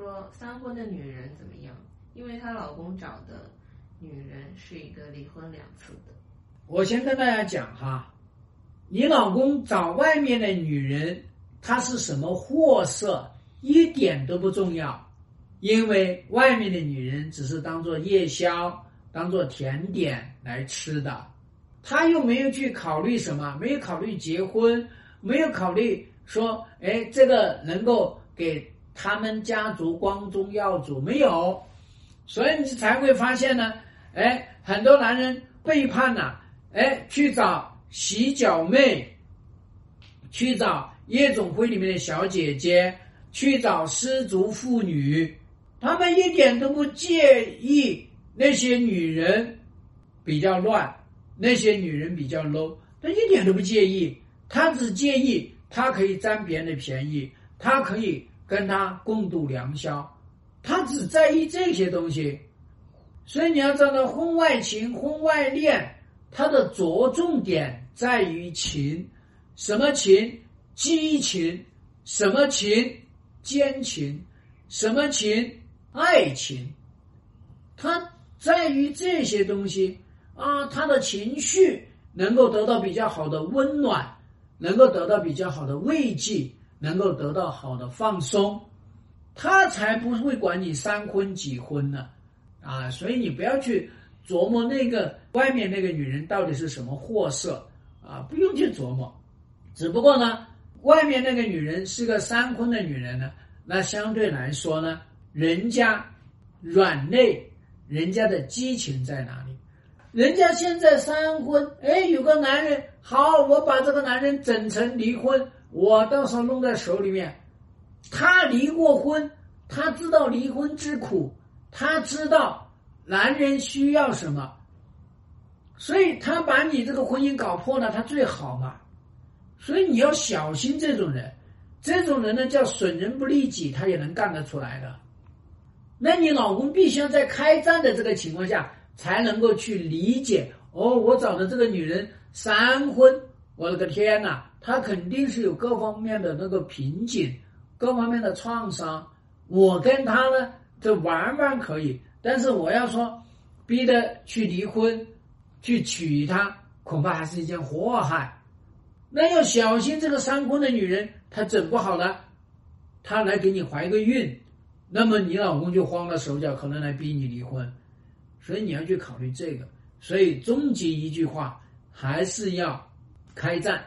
说三婚的女人怎么样？因为她老公找的女人是一个离婚两次的。我先跟大家讲哈，你老公找外面的女人，她是什么货色，一点都不重要，因为外面的女人只是当做夜宵、当做甜点来吃的，他又没有去考虑什么，没有考虑结婚，没有考虑说，哎，这个能够给他们家族光宗耀祖，没有，所以你才会发现呢，哎，很多男人背叛了。哎，去找洗脚妹，去找夜总会里面的小姐姐，去找失足妇女，他们一点都不介意那些女人比较乱，那些女人比较 low，他一点都不介意，他只介意他可以占别人的便宜，他可以跟他共度良宵，他只在意这些东西，所以你要知道，婚外情、婚外恋。它的着重点在于情，什么情？激情，什么情？奸情，什么情？爱情。它在于这些东西啊，他的情绪能够得到比较好的温暖，能够得到比较好的慰藉，能够得到好的放松，他才不会管你三婚几婚呢，啊，所以你不要去。琢磨那个外面那个女人到底是什么货色啊？不用去琢磨，只不过呢，外面那个女人是个三婚的女人呢，那相对来说呢，人家软肋，人家的激情在哪里？人家现在三婚，哎，有个男人好，我把这个男人整成离婚，我到时候弄在手里面，他离过婚，他知道离婚之苦，他知道。男人需要什么？所以他把你这个婚姻搞破了，他最好嘛。所以你要小心这种人，这种人呢叫损人不利己，他也能干得出来的。那你老公必须要在开战的这个情况下，才能够去理解。哦，我找的这个女人三婚，我的个天呐，她肯定是有各方面的那个瓶颈，各方面的创伤。我跟她呢，这玩玩可以。但是我要说，逼的去离婚，去娶她，恐怕还是一件祸害。那要小心这个三婚的女人，她整不好了，她来给你怀个孕，那么你老公就慌了手脚，可能来逼你离婚。所以你要去考虑这个。所以终极一句话，还是要开战。